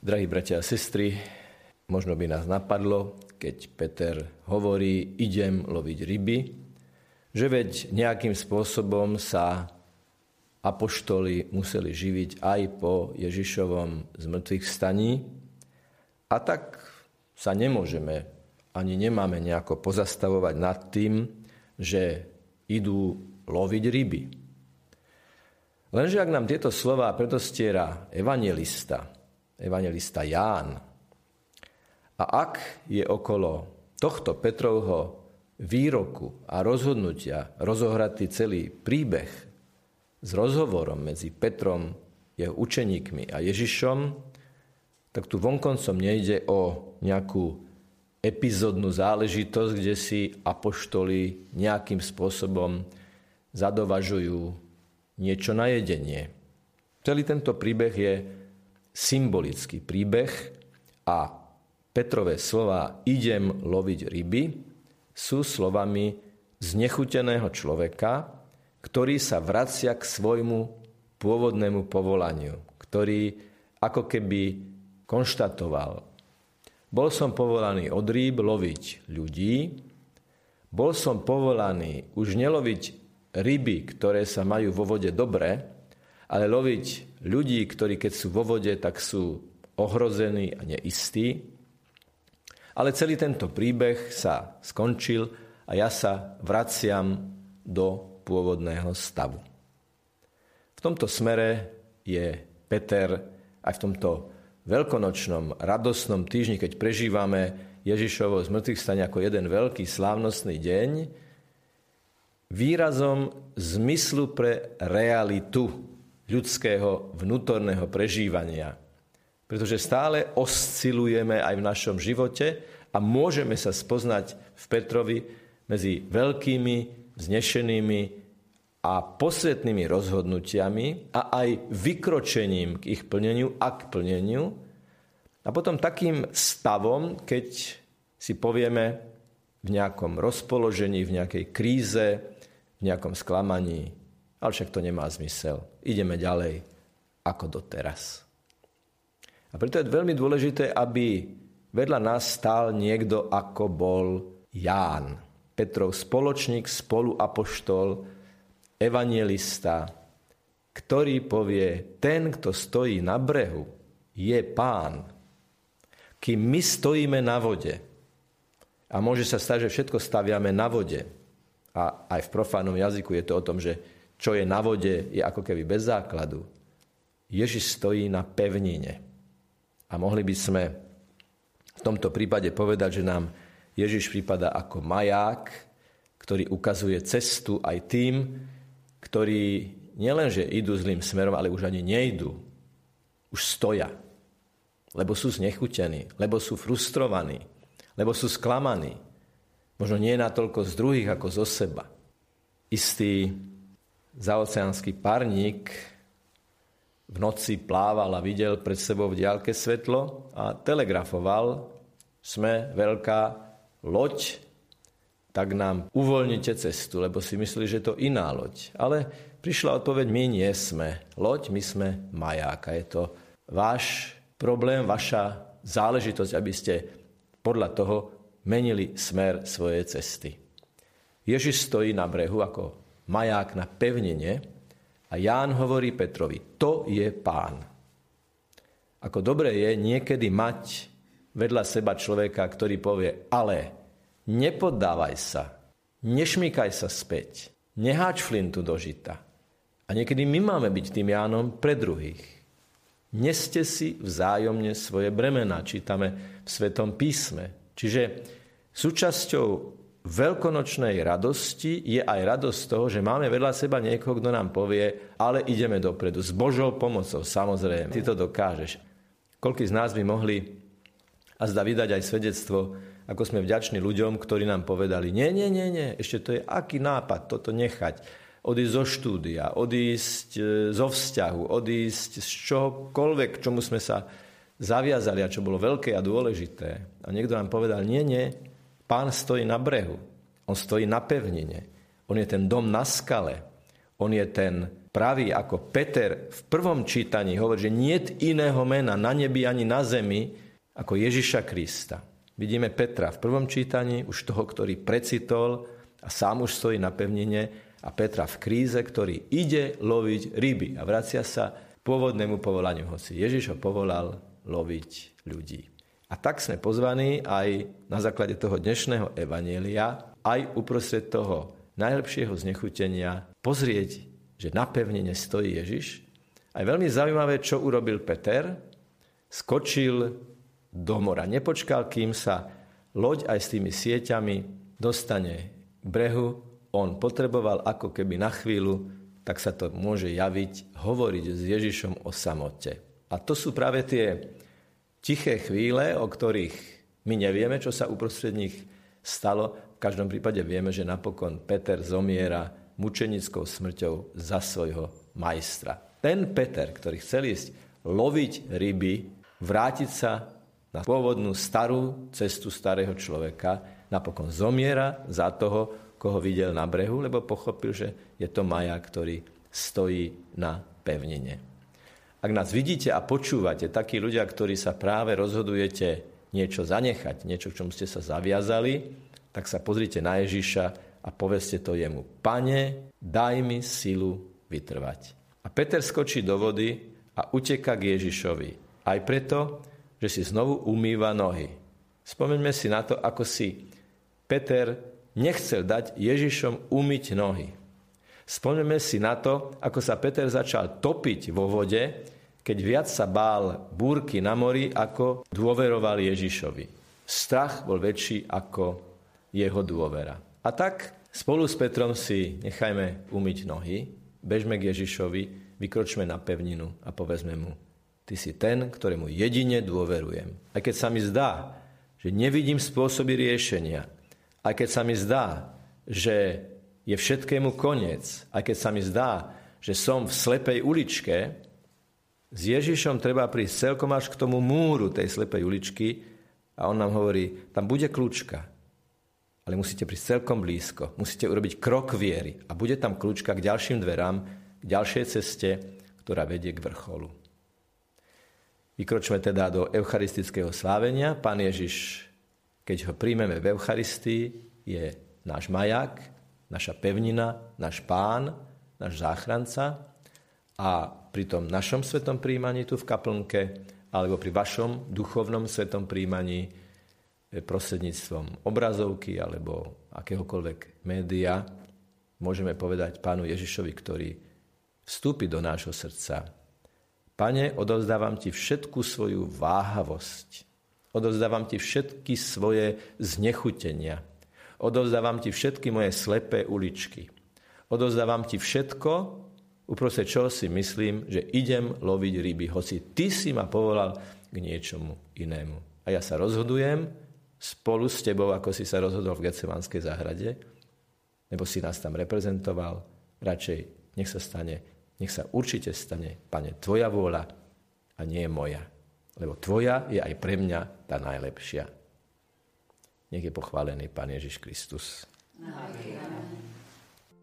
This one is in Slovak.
Drahí bratia a sestry, možno by nás napadlo, keď Peter hovorí, idem loviť ryby, že veď nejakým spôsobom sa apoštoli museli živiť aj po Ježišovom zmrtvých staní. A tak sa nemôžeme ani nemáme nejako pozastavovať nad tým, že idú loviť ryby. Lenže ak nám tieto slova predostiera evangelista, evangelista Ján. A ak je okolo tohto Petrovho výroku a rozhodnutia rozohratý celý príbeh s rozhovorom medzi Petrom, jeho učeníkmi a Ježišom, tak tu vonkoncom nejde o nejakú epizódnu záležitosť, kde si apoštoli nejakým spôsobom zadovažujú niečo na jedenie. Celý tento príbeh je symbolický príbeh a Petrové slova idem loviť ryby sú slovami znechuteného človeka, ktorý sa vracia k svojmu pôvodnému povolaniu, ktorý ako keby konštatoval. Bol som povolaný od rýb loviť ľudí, bol som povolaný už neloviť ryby, ktoré sa majú vo vode dobre, ale loviť ľudí, ktorí keď sú vo vode, tak sú ohrození a neistí. Ale celý tento príbeh sa skončil a ja sa vraciam do pôvodného stavu. V tomto smere je Peter aj v tomto veľkonočnom, radosnom týždni, keď prežívame Ježišovo zmrtvých stane ako jeden veľký slávnostný deň, výrazom zmyslu pre realitu ľudského vnútorného prežívania. Pretože stále oscilujeme aj v našom živote a môžeme sa spoznať v Petrovi medzi veľkými, vznešenými a posvetnými rozhodnutiami a aj vykročením k ich plneniu a k plneniu. A potom takým stavom, keď si povieme v nejakom rozpoložení, v nejakej kríze, v nejakom sklamaní, ale však to nemá zmysel. Ideme ďalej ako doteraz. A preto je veľmi dôležité, aby vedľa nás stál niekto, ako bol Ján. Petrov spoločník, spoluapoštol, evangelista, ktorý povie, ten, kto stojí na brehu, je pán. Kým my stojíme na vode, a môže sa stať, že všetko staviame na vode, a aj v profánom jazyku je to o tom, že čo je na vode, je ako keby bez základu. Ježiš stojí na pevnine. A mohli by sme v tomto prípade povedať, že nám Ježiš prípada ako maják, ktorý ukazuje cestu aj tým, ktorí nielenže idú zlým smerom, ale už ani nejdú. Už stoja. Lebo sú znechutení, lebo sú frustrovaní, lebo sú sklamaní. Možno nie natoľko z druhých, ako zo seba. Istý zaoceánsky parník v noci plával a videl pred sebou v diálke svetlo a telegrafoval, sme veľká loď, tak nám uvoľnite cestu, lebo si mysleli, že to iná loď. Ale prišla odpoveď, my nie sme loď, my sme maják. A je to váš problém, vaša záležitosť, aby ste podľa toho menili smer svojej cesty. Ježiš stojí na brehu ako maják na pevnenie a Ján hovorí Petrovi, to je pán. Ako dobre je niekedy mať vedľa seba človeka, ktorý povie, ale nepoddávaj sa, nešmykaj sa späť, neháč flintu do žita. A niekedy my máme byť tým Jánom pre druhých. Neste si vzájomne svoje bremena, čítame v Svetom písme. Čiže súčasťou veľkonočnej radosti je aj radosť toho, že máme vedľa seba niekoho, kto nám povie, ale ideme dopredu. S Božou pomocou, samozrejme. Ty to dokážeš. Koľký z nás by mohli a zda vydať aj svedectvo, ako sme vďační ľuďom, ktorí nám povedali, nie, nie, nie, nie, ešte to je aký nápad, toto nechať. Odísť zo štúdia, odísť e, zo vzťahu, odísť z čohokoľvek, čomu sme sa zaviazali a čo bolo veľké a dôležité. A niekto nám povedal, nie, nie, Pán stojí na brehu. On stojí na pevnine. On je ten dom na skale. On je ten praví ako Peter v prvom čítaní hovorí, že nie iného mena na nebi ani na zemi ako Ježiša Krista. Vidíme Petra v prvom čítaní, už toho, ktorý precitol a sám už stojí na pevnine a Petra v kríze, ktorý ide loviť ryby a vracia sa pôvodnému povolaniu, hoci Ježiš ho povolal loviť ľudí. A tak sme pozvaní aj na základe toho dnešného evanielia, aj uprostred toho najlepšieho znechutenia pozrieť, že na pevnine stojí Ježiš. A veľmi zaujímavé, čo urobil Peter. Skočil do mora. Nepočkal, kým sa loď aj s tými sieťami dostane k brehu. On potreboval ako keby na chvíľu, tak sa to môže javiť, hovoriť s Ježišom o samote. A to sú práve tie tiché chvíle, o ktorých my nevieme, čo sa uprostred nich stalo. V každom prípade vieme, že napokon Peter zomiera mučenickou smrťou za svojho majstra. Ten Peter, ktorý chcel ísť loviť ryby, vrátiť sa na pôvodnú starú cestu starého človeka, napokon zomiera za toho, koho videl na brehu, lebo pochopil, že je to Maja, ktorý stojí na pevnine. Ak nás vidíte a počúvate, takí ľudia, ktorí sa práve rozhodujete niečo zanechať, niečo, k čomu ste sa zaviazali, tak sa pozrite na Ježiša a poveste to jemu. Pane, daj mi silu vytrvať. A Peter skočí do vody a uteka k Ježišovi. Aj preto, že si znovu umýva nohy. Spomeňme si na to, ako si Peter nechcel dať Ježišom umyť nohy. Spomeňme si na to, ako sa Peter začal topiť vo vode, keď viac sa bál búrky na mori, ako dôveroval Ježišovi. Strach bol väčší ako jeho dôvera. A tak spolu s Petrom si nechajme umyť nohy, bežme k Ježišovi, vykročme na pevninu a povedzme mu, ty si ten, ktorému jedine dôverujem. Aj keď sa mi zdá, že nevidím spôsoby riešenia, aj keď sa mi zdá, že je všetkému koniec, aj keď sa mi zdá, že som v slepej uličke, s Ježišom treba prísť celkom až k tomu múru tej slepej uličky a on nám hovorí, tam bude kľúčka, ale musíte prísť celkom blízko, musíte urobiť krok viery a bude tam kľúčka k ďalším dverám, k ďalšej ceste, ktorá vedie k vrcholu. Vykročme teda do eucharistického slávenia. Pán Ježiš, keď ho príjmeme v Eucharistii, je náš majak, naša pevnina, náš pán, náš záchranca a pri tom našom svetom príjmaní tu v kaplnke alebo pri vašom duchovnom svetom príjmaní e, prostredníctvom obrazovky alebo akéhokoľvek média môžeme povedať pánu Ježišovi, ktorý vstúpi do nášho srdca. Pane, odovzdávam ti všetku svoju váhavosť. Odovzdávam ti všetky svoje znechutenia. Odovzdávam ti všetky moje slepé uličky. Odovzdávam ti všetko, uprostred čoho si myslím, že idem loviť ryby, hoci ty si ma povolal k niečomu inému. A ja sa rozhodujem spolu s tebou, ako si sa rozhodol v Gecemanskej záhrade, nebo si nás tam reprezentoval, radšej nech sa stane, nech sa určite stane, pane, tvoja vôľa a nie moja. Lebo tvoja je aj pre mňa tá najlepšia. Nech je pochválený Pán Ježiš Kristus. Amen.